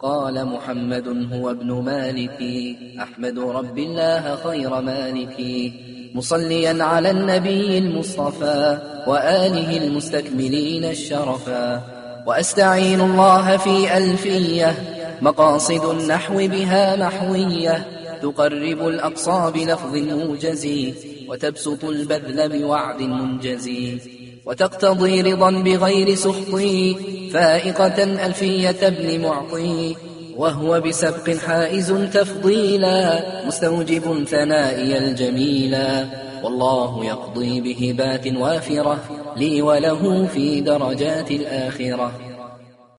قال محمد هو ابن مالك. أحمد رب الله خير مالك. مصليا على النبي المصطفى وآله المستكملين الشرفا. وأستعين الله في ألفية. مقاصد النحو بها محوية. تقرب الأقصى بلفظ موجز وتبسط البذل بوعد منجز. وتقتضي رضا بغير سخط. فائقة ألفية ابن معطي وهو بسبق حائز تفضيلا مستوجب ثنائي الجميلا والله يقضي بهبات وافرة لي وله في درجات الآخرة.